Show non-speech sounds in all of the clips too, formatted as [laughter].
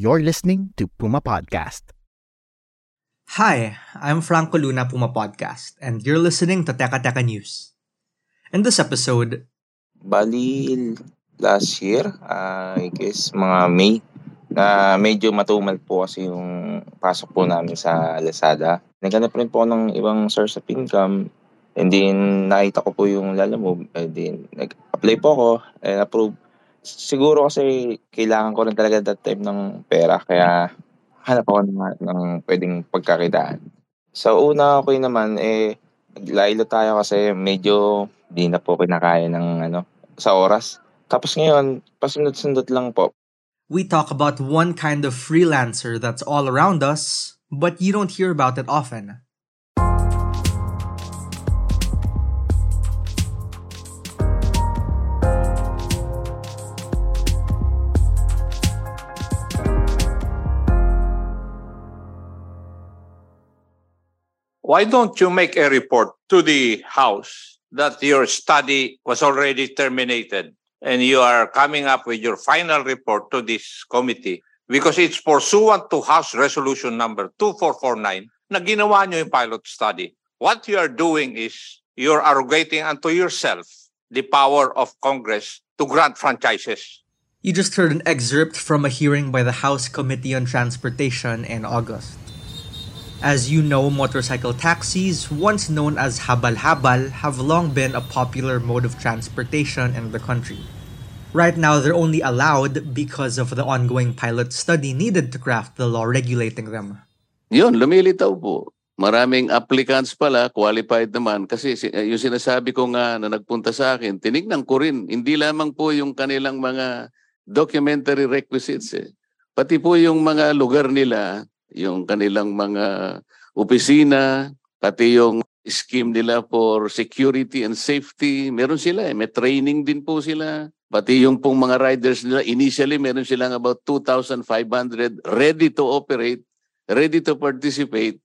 You're listening to Puma Podcast. Hi, I'm Franco Luna Puma Podcast, and you're listening to Teka Teka News. In this episode, Bali, last year, ah, I guess mga May, na medyo matumal po kasi yung pasok po namin sa Lazada. Naghanap rin po ng ibang source of income and then nakita ko po yung Lalamove and then nag-apply po ako and approve. Siguro kasi kailangan ko rin talaga that time ng pera kaya hanap ako ng, ng pwedeng pagkakitaan. Sa una ko naman eh naglaylo tayo kasi medyo di na po kinakaya ng ano sa oras. Tapos ngayon, pasundot-sundot lang po. we talk about one kind of freelancer that's all around us, but you don't hear about it often. Why don't you make a report to the House that your study was already terminated and you are coming up with your final report to this committee because it's pursuant to House Resolution number 2449 na ginawa nyo yung pilot study. What you are doing is you're arrogating unto yourself the power of Congress to grant franchises. You just heard an excerpt from a hearing by the House Committee on Transportation in August. As you know, motorcycle taxis, once known as habal-habal, have long been a popular mode of transportation in the country. Right now, they're only allowed because of the ongoing pilot study needed to craft the law regulating them. Yun, lumilitaw po. Maraming applicants pala, qualified naman. Kasi si- eh, yung sinasabi ko nga na nagpunta sa akin, tinignan ko rin, hindi lamang po yung kanilang mga documentary requisites. Eh. Pati po yung mga lugar nila, yung kanilang mga opisina, pati yung scheme nila for security and safety, meron sila eh. May training din po sila. Pati yung pong mga riders nila, initially meron silang about 2,500 ready to operate, ready to participate.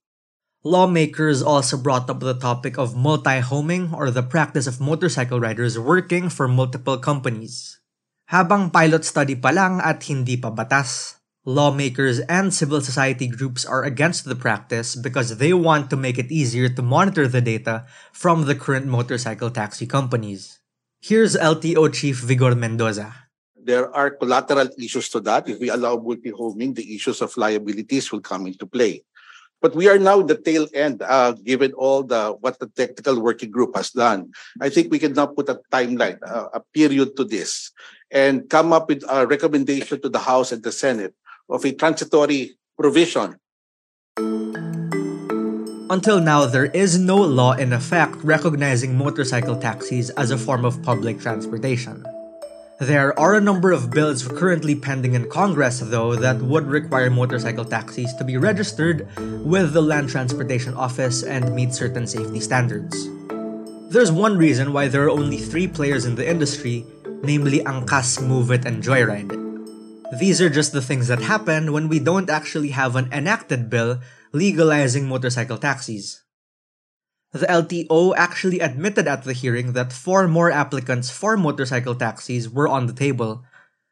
Lawmakers also brought up the topic of multi-homing or the practice of motorcycle riders working for multiple companies. Habang pilot study pa lang at hindi pa batas, lawmakers and civil society groups are against the practice because they want to make it easier to monitor the data from the current motorcycle taxi companies. Here's LTO Chief Vigor Mendoza. there are collateral issues to that. If we allow multi-homing, the issues of liabilities will come into play. But we are now the tail end, uh, given all the what the technical working group has done. I think we can now put a timeline, uh, a period to this, and come up with a recommendation to the House and the Senate of a transitory provision Until now, there is no law in effect recognizing motorcycle taxis as a form of public transportation. There are a number of bills currently pending in Congress, though, that would require motorcycle taxis to be registered with the Land Transportation Office and meet certain safety standards. There's one reason why there are only three players in the industry, namely Angkas, Move It, and Joyride. These are just the things that happen when we don't actually have an enacted bill legalizing motorcycle taxis. The LTO actually admitted at the hearing that four more applicants for motorcycle taxis were on the table,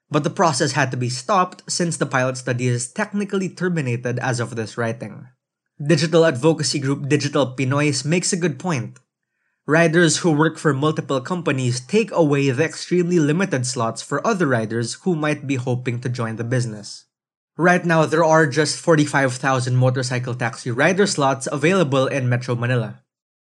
but the process had to be stopped since the pilot study is technically terminated as of this writing. Digital advocacy group Digital Pinoys makes a good point. Riders who work for multiple companies take away the extremely limited slots for other riders who might be hoping to join the business. Right now, there are just 45,000 motorcycle taxi rider slots available in Metro Manila.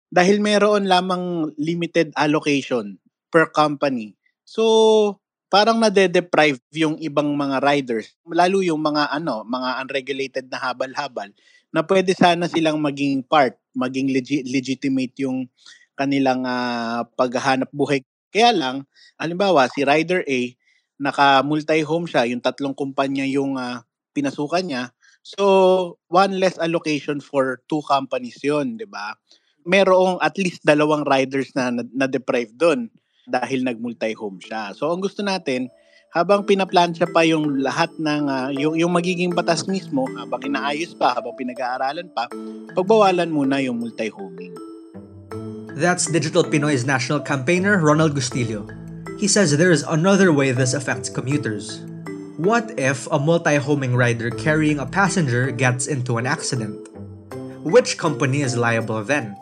dahil meron lamang limited allocation per company. So, parang nade-deprive yung ibang mga riders, lalo yung mga ano, mga unregulated na habal-habal na pwede sana silang maging part, maging legi- legitimate yung kanilang ah, paghahanap buhay. Kaya lang, halimbawa si Rider A, naka multi-home siya, yung tatlong kumpanya yung ah, pinasukan niya. So, one less allocation for two companies yon di ba? Merong at least dalawang riders na na-deprive doon dahil nag-multi-home siya. So, ang gusto natin, habang pinaplansya pa yung lahat ng uh, yung yung magiging batas mismo habang inaayos pa habang pinag-aaralan pa pagbawalan muna yung multi-homing That's Digital Pinoy's national campaigner Ronald Gustillo. He says there is another way this affects commuters. What if a multi-homing rider carrying a passenger gets into an accident? Which company is liable then?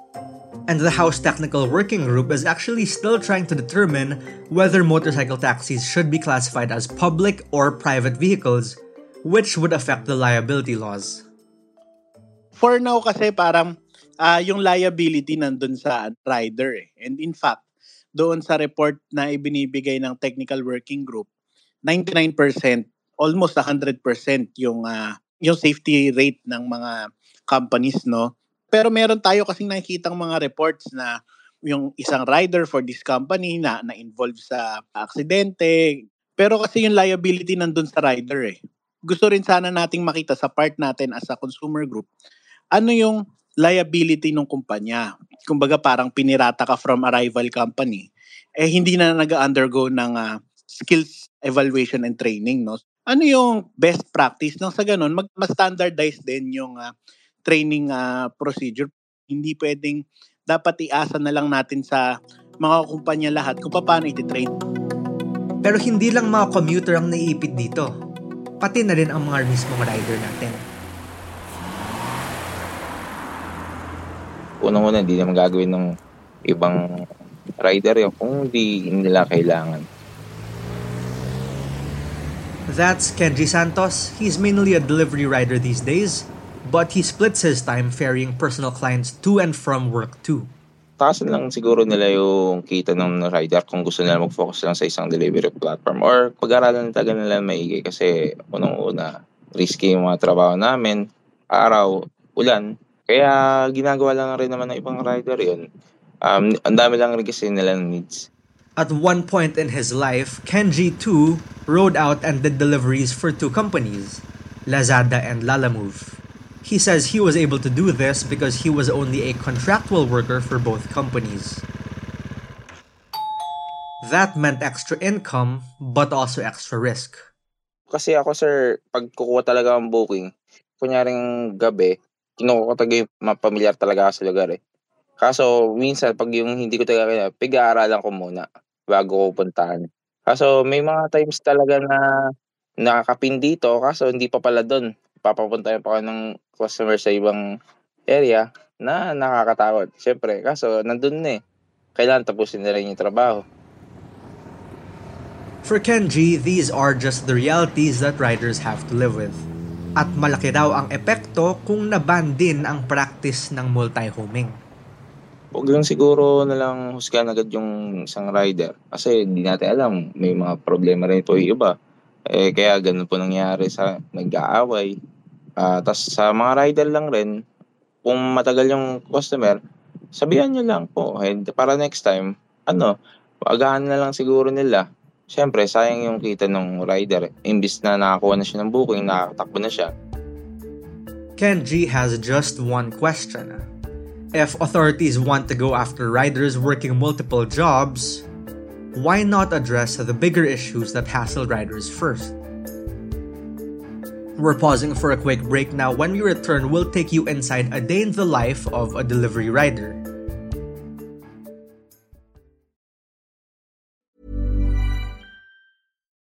And the House Technical Working Group is actually still trying to determine whether motorcycle taxis should be classified as public or private vehicles, which would affect the liability laws. For now kasi parang uh, yung liability nandun sa rider eh. And in fact, doon sa report na ibinibigay ng Technical Working Group, 99%, almost 100% yung uh, yung safety rate ng mga companies no pero meron tayo kasing nakikitang mga reports na yung isang rider for this company na na-involved sa aksidente. Pero kasi yung liability nandun sa rider eh. Gusto rin sana nating makita sa part natin as a consumer group, ano yung liability ng kumpanya. Kumbaga parang pinirata ka from a rival company. Eh hindi na nag-undergo ng uh, skills evaluation and training. No? Ano yung best practice nang sa ganun, mag- standardize din yung uh, training uh, procedure. Hindi pwedeng dapat iasa na lang natin sa mga kumpanya lahat kung paano iti-train. Pero hindi lang mga commuter ang naiipit dito. Pati na rin ang mga mismong rider natin. Unang-una, hindi naman gagawin ng ibang rider yun kung hindi nila kailangan. That's Kenji Santos. He's mainly a delivery rider these days but he splits his time ferrying personal clients to and from work too. Taasan lang siguro nila yung kita ng rider kung gusto nila mag-focus lang sa isang delivery platform or pag-aralan talaga nila maigi kasi unang-una risky yung mga trabaho namin, araw, ulan. Kaya ginagawa lang rin naman ng ibang rider yun. Um, ang dami lang rin kasi nila needs. At one point in his life, Kenji too rode out and did deliveries for two companies, Lazada and Lalamove. He says he was able to do this because he was only a contractual worker for both companies. That meant extra income, but also extra risk. Kasi ako sir, pag kukuha talaga ang booking, kunyaring gabi, kinukuha ko talaga yung mapamilyar talaga sa lugar eh. Kaso minsan pag yung hindi ko talaga kaya, pig-aaralan ko muna bago ko puntahan. Kaso may mga times talaga na nakakapin dito kaso hindi pa pala doon papapuntahin pa ka ng customer sa ibang area na nakakatakot. Siyempre, kaso nandun na eh. Kailangan tapusin na rin yung trabaho. For Kenji, these are just the realities that riders have to live with. At malaki daw ang epekto kung naban din ang practice ng multi-homing. Huwag lang siguro na lang husgan agad yung isang rider. Kasi hindi natin alam, may mga problema rin po yung iba. Eh, kaya ganun po nangyari sa nag-aaway. Uh, ah, Tapos sa mga rider lang rin, kung matagal yung customer, sabihan nyo lang po. And para next time, ano, agahan na lang siguro nila. Siyempre, sayang yung kita ng rider. Imbis na nakakuha na siya ng booking, nakakatakbo na siya. Kenji has just one question. If authorities want to go after riders working multiple jobs, why not address the bigger issues that hassle riders first? We're pausing for a quick break now. When we return, we'll take you inside a day in the life of a delivery rider.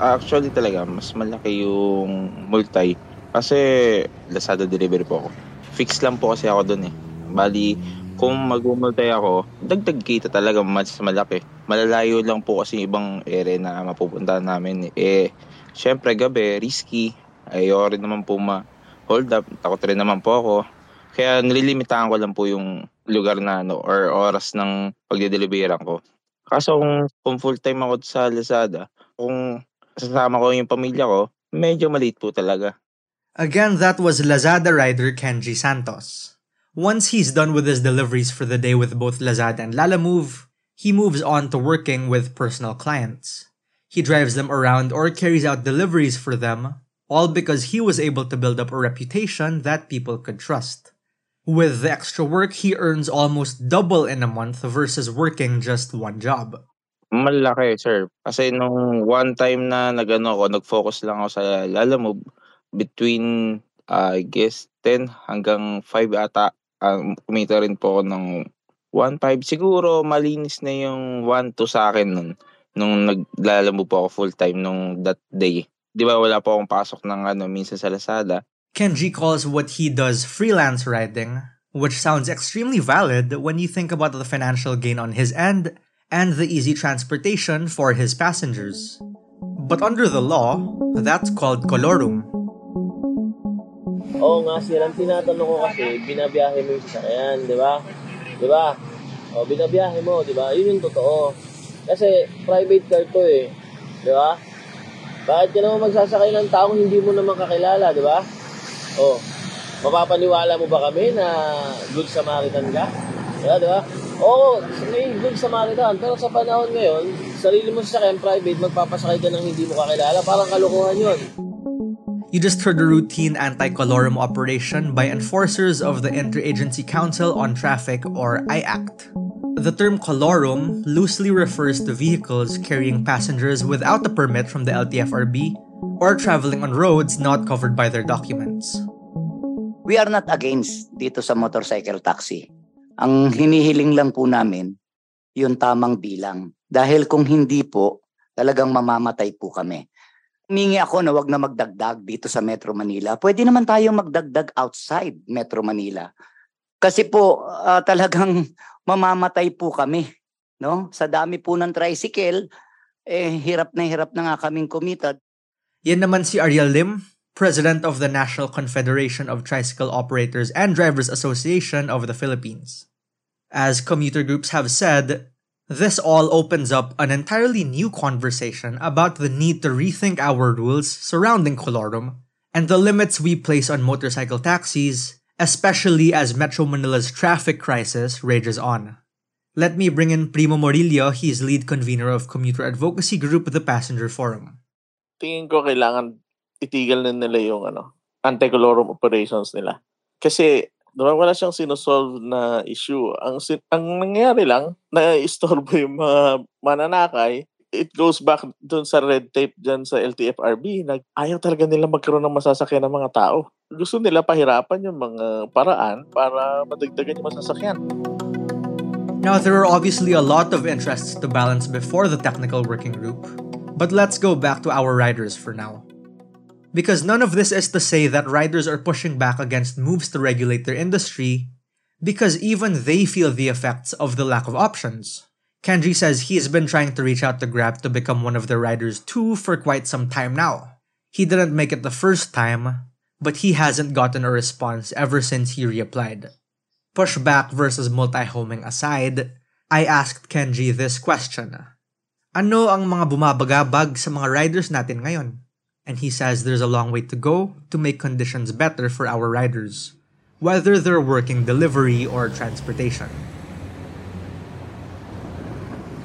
Actually talaga, mas malaki yung multi. Kasi Lazada delivery po ako. Fix lang po kasi ako dun eh. Bali, kung mag-multi ako, dagdag kita talaga mas malaki. Malalayo lang po kasi ibang area na mapupunta namin. Eh, syempre gabi, risky. Ayaw rin naman po ma-hold up. Takot rin naman po ako. Kaya nililimitahan ko lang po yung lugar na ano, or oras ng pagdedeliveran ko. Kaso kung, kung full time ako sa Lazada, kung kasama ko yung pamilya ko, medyo maliit po talaga. Again, that was Lazada rider Kenji Santos. Once he's done with his deliveries for the day with both Lazada and Lalamove, he moves on to working with personal clients. He drives them around or carries out deliveries for them, all because he was able to build up a reputation that people could trust. With the extra work, he earns almost double in a month versus working just one job. Malaki, sir. Kasi nung one time na nagano ako, nag-focus lang ako sa Lalamove, between, uh, I guess, 10 hanggang 5 ata, um, kumita rin po ako ng 1.5. Siguro malinis na yung 1.2 sa akin nun, nung naglalamove po ako full time nung that day. Di ba wala po akong pasok ng ano, minsan sa Lazada. Kenji calls what he does freelance riding, which sounds extremely valid when you think about the financial gain on his end and the easy transportation for his passengers. But under the law, that's called colorum. Oo nga, sir. Ang tinatanong ko kasi, binabiyahe mo yung sasakyan, di ba? Di ba? O, binabiyahe mo, di ba? Yun yung totoo. Kasi, private car to eh. Di ba? Bakit ka naman magsasakay ng taong hindi mo naman kakilala, di ba? O, mapapaniwala mo ba kami na good Samaritan ka? Di ba, di ba? Oo, may good Samaritan. Pero sa panahon ngayon, sarili mo sasakyan private, magpapasakay ka ng hindi mo kakilala. Parang kalukuhan yun. You just heard a routine anti-colorum operation by enforcers of the Interagency Council on Traffic, or IACT. The term colorum loosely refers to vehicles carrying passengers without a permit from the LTFRB or traveling on roads not covered by their documents. We are not against dito sa motorcycle taxi. Ang hinihiling lang po namin, yung tamang bilang. Dahil kung hindi po, talagang mamamatay po kami. Humingi ako na wag na magdagdag dito sa Metro Manila. Pwede naman tayong magdagdag outside Metro Manila. Kasi po uh, talagang [laughs] mamamatay po kami, no? Sa dami po ng tricycle, eh hirap na hirap na nga kaming kumita. Yan naman si Ariel Lim, President of the National Confederation of Tricycle Operators and Drivers Association of the Philippines. As commuter groups have said, This all opens up an entirely new conversation about the need to rethink our rules surrounding colorum and the limits we place on motorcycle taxis, especially as Metro Manila's traffic crisis rages on. Let me bring in Primo Morillo, he's lead convener of commuter advocacy group The Passenger Forum. Tingin ko kailangan itigil na nila yung ano, anti-colorum operations nila. Kasi diba, wala siyang sinosolve na issue. Ang, ang nangyayari lang, [laughs] na-istorbo yung mga mananakay, it goes back dun sa red tape dyan sa LTFRB. Nag, ayaw talaga nila magkaroon ng masasakyan ng mga tao. Gusto nila pahirapan yung mga paraan para madagdagan yung masasakyan. Now, there are obviously a lot of interests to balance before the technical working group, but let's go back to our riders for now. Because none of this is to say that riders are pushing back against moves to regulate their industry. because even they feel the effects of the lack of options. Kenji says he's been trying to reach out to Grab to become one of the riders too for quite some time now. He didn't make it the first time, but he hasn't gotten a response ever since he reapplied. Pushback versus multi-homing aside, I asked Kenji this question. Ano ang mga bumabagabag sa mga riders natin ngayon? And he says there's a long way to go to make conditions better for our riders, whether they're working delivery or transportation.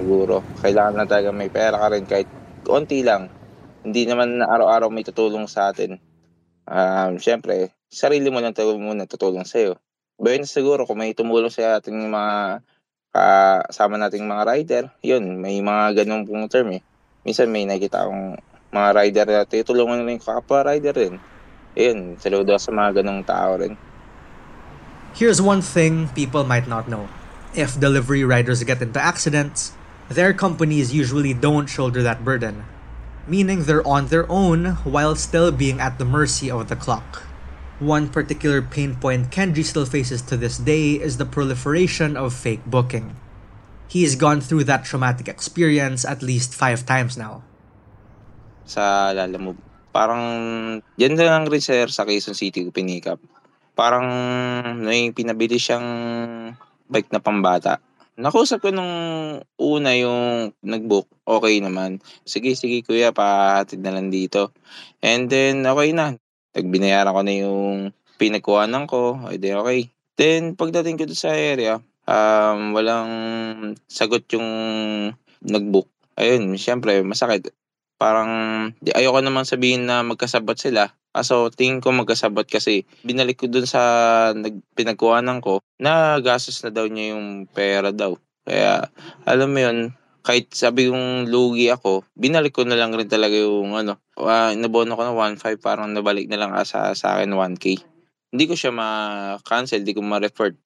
Siguro, kailangan na talaga may pera ka rin kahit konti lang. Hindi naman na araw-araw may tutulong sa atin. Um, Siyempre, sarili mo lang talaga muna tutulong sa'yo. Bayan siguro kung may tumulong sa ating mga kasama nating mga rider, yun, may mga ganun pong term eh. Minsan may nakita akong mga rider na tutulungan na rin kapwa rider rin. Ayun, saludo sa mga ganung tao rin. Here's one thing people might not know. If delivery riders get into accidents, their companies usually don't shoulder that burden, meaning they're on their own while still being at the mercy of the clock. One particular pain point Kenji still faces to this day is the proliferation of fake booking. He's gone through that traumatic experience at least five times now. Sa Lalamove, parang yan lang rin sir sa Quezon City ko pinikap. Parang may pinabili siyang bike na pambata. Nakausap ko nung una yung nag-book, okay naman. Sige, sige kuya, pahatid na lang dito. And then, okay na. Nagbinayaran ko na yung pinagkuhanan ko. Ay, di okay. Then, pagdating ko sa area, um, walang sagot yung nag-book. Ayun, syempre, masakit. Parang, ayoko naman sabihin na magkasabot sila. Kaso, tingin ko magkasabot kasi binalik ko dun sa nag, pinagkuhanan ko na gastos na daw niya yung pera daw. Kaya, alam mo yun, kahit sabi kong lugi ako, binalik ko na lang rin talaga yung ano, uh, nabono ko na 1.5, parang nabalik na lang sa, sa akin 1K. Hindi ko siya ma-cancel, hindi ko ma-report.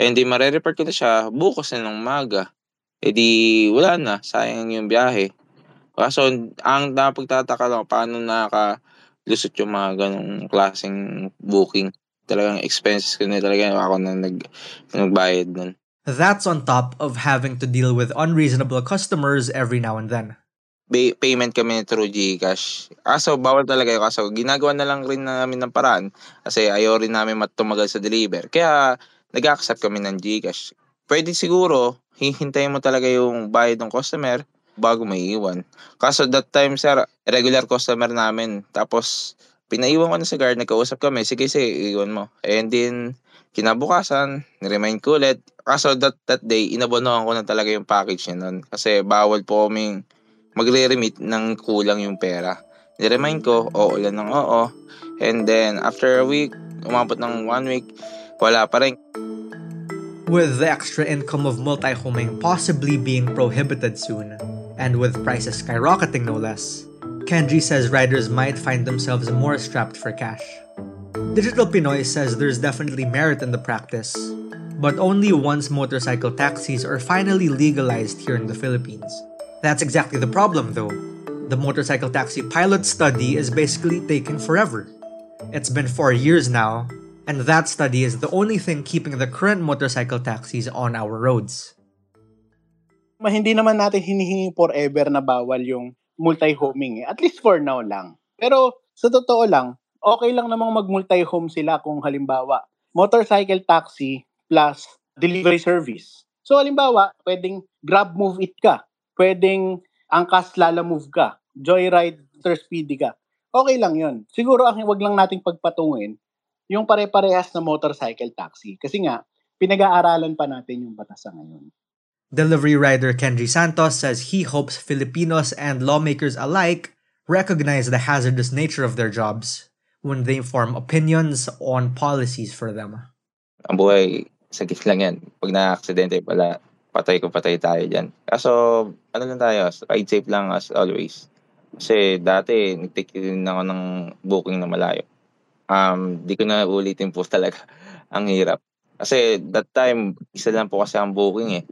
Eh, hindi ma-report ko na siya, bukas na ng maga. Eh di, wala na, sayang yung biyahe. Kaso, ang napagtataka lang, paano nakalusot yung mga ganong klaseng booking. Talagang expenses ko na talaga ako na nag, nagbayad nun. That's on top of having to deal with unreasonable customers every now and then. Pay- payment kami through GCash. Kaso bawal talaga yun. Kaso ginagawa na lang rin namin ng paraan kasi ayaw rin namin matumagal sa deliver. Kaya nag-accept kami ng GCash. Pwede siguro, hihintayin mo talaga yung bayad ng customer bago may iwan. Kaso that time, sir, regular customer namin. Tapos, pinaiwan ko na sa guard, nagkausap kami, sige, sige, iwan mo. And then, kinabukasan, niremind ko ulit. Kaso that, that day, inabonohan ko na talaga yung package niya nun. Kasi bawal po kaming magre-remit ng kulang yung pera. Niremind ko, oo lang ng oo. And then, after a week, umabot ng one week, wala pa rin. With the extra income of multi-homing possibly being prohibited soon, and with prices skyrocketing no less, Kenji says riders might find themselves more strapped for cash. Digital Pinoy says there's definitely merit in the practice, but only once motorcycle taxis are finally legalized here in the Philippines. That's exactly the problem, though. The motorcycle taxi pilot study is basically taking forever. It's been four years now, and that study is the only thing keeping the current motorcycle taxis on our roads. Ma, hindi naman natin hinihingi forever na bawal yung multi-homing eh. At least for now lang. Pero sa totoo lang, okay lang namang mag-multi-home sila kung halimbawa motorcycle taxi plus delivery service. So halimbawa, pwedeng grab move it ka. Pwedeng angkas lala move ka. Joyride, Speedy ka. Okay lang yon. Siguro ang wag lang nating pagpatungin yung pare-parehas na motorcycle taxi. Kasi nga, pinag-aaralan pa natin yung batas ngayon. Delivery rider Kenji Santos says he hopes Filipinos and lawmakers alike recognize the hazardous nature of their jobs when they form opinions on policies for them. Ang buhay, sagit lang yan. Pag na-aksidente pala, patay ko patay tayo dyan. Kaso, ano lang tayo, ride safe lang as always. Kasi dati, nag-take din ako ng booking na malayo. Um, di ko na ulitin po [laughs] talaga. ang hirap. Kasi that time, isa lang po kasi ang booking eh.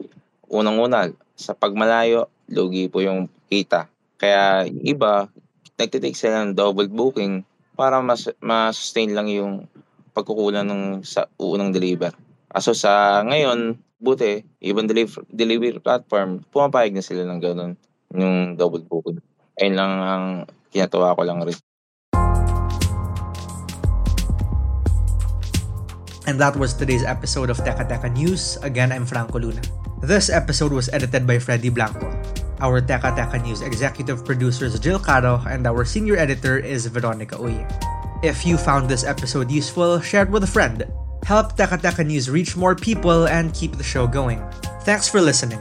Unang-una, sa pagmalayo, lugi po yung kita. Kaya yung iba, nagtitake sila ng double booking para mas, ma-sustain lang yung pagkukulang ng sa unang deliver. Kaso sa ngayon, buti, ibang deliver, delivery platform, pumapayag na sila ng ganun, yung double booking. Ayun lang ang kinatawa ko lang rin. And that was today's episode of Teka Teka News. Again, I'm Franco Luna. This episode was edited by Freddy Blanco. Our Teka Teka News executive producer is Jill Caro, and our senior editor is Veronica Uy. If you found this episode useful, share it with a friend. Help Teka Teka News reach more people and keep the show going. Thanks for listening.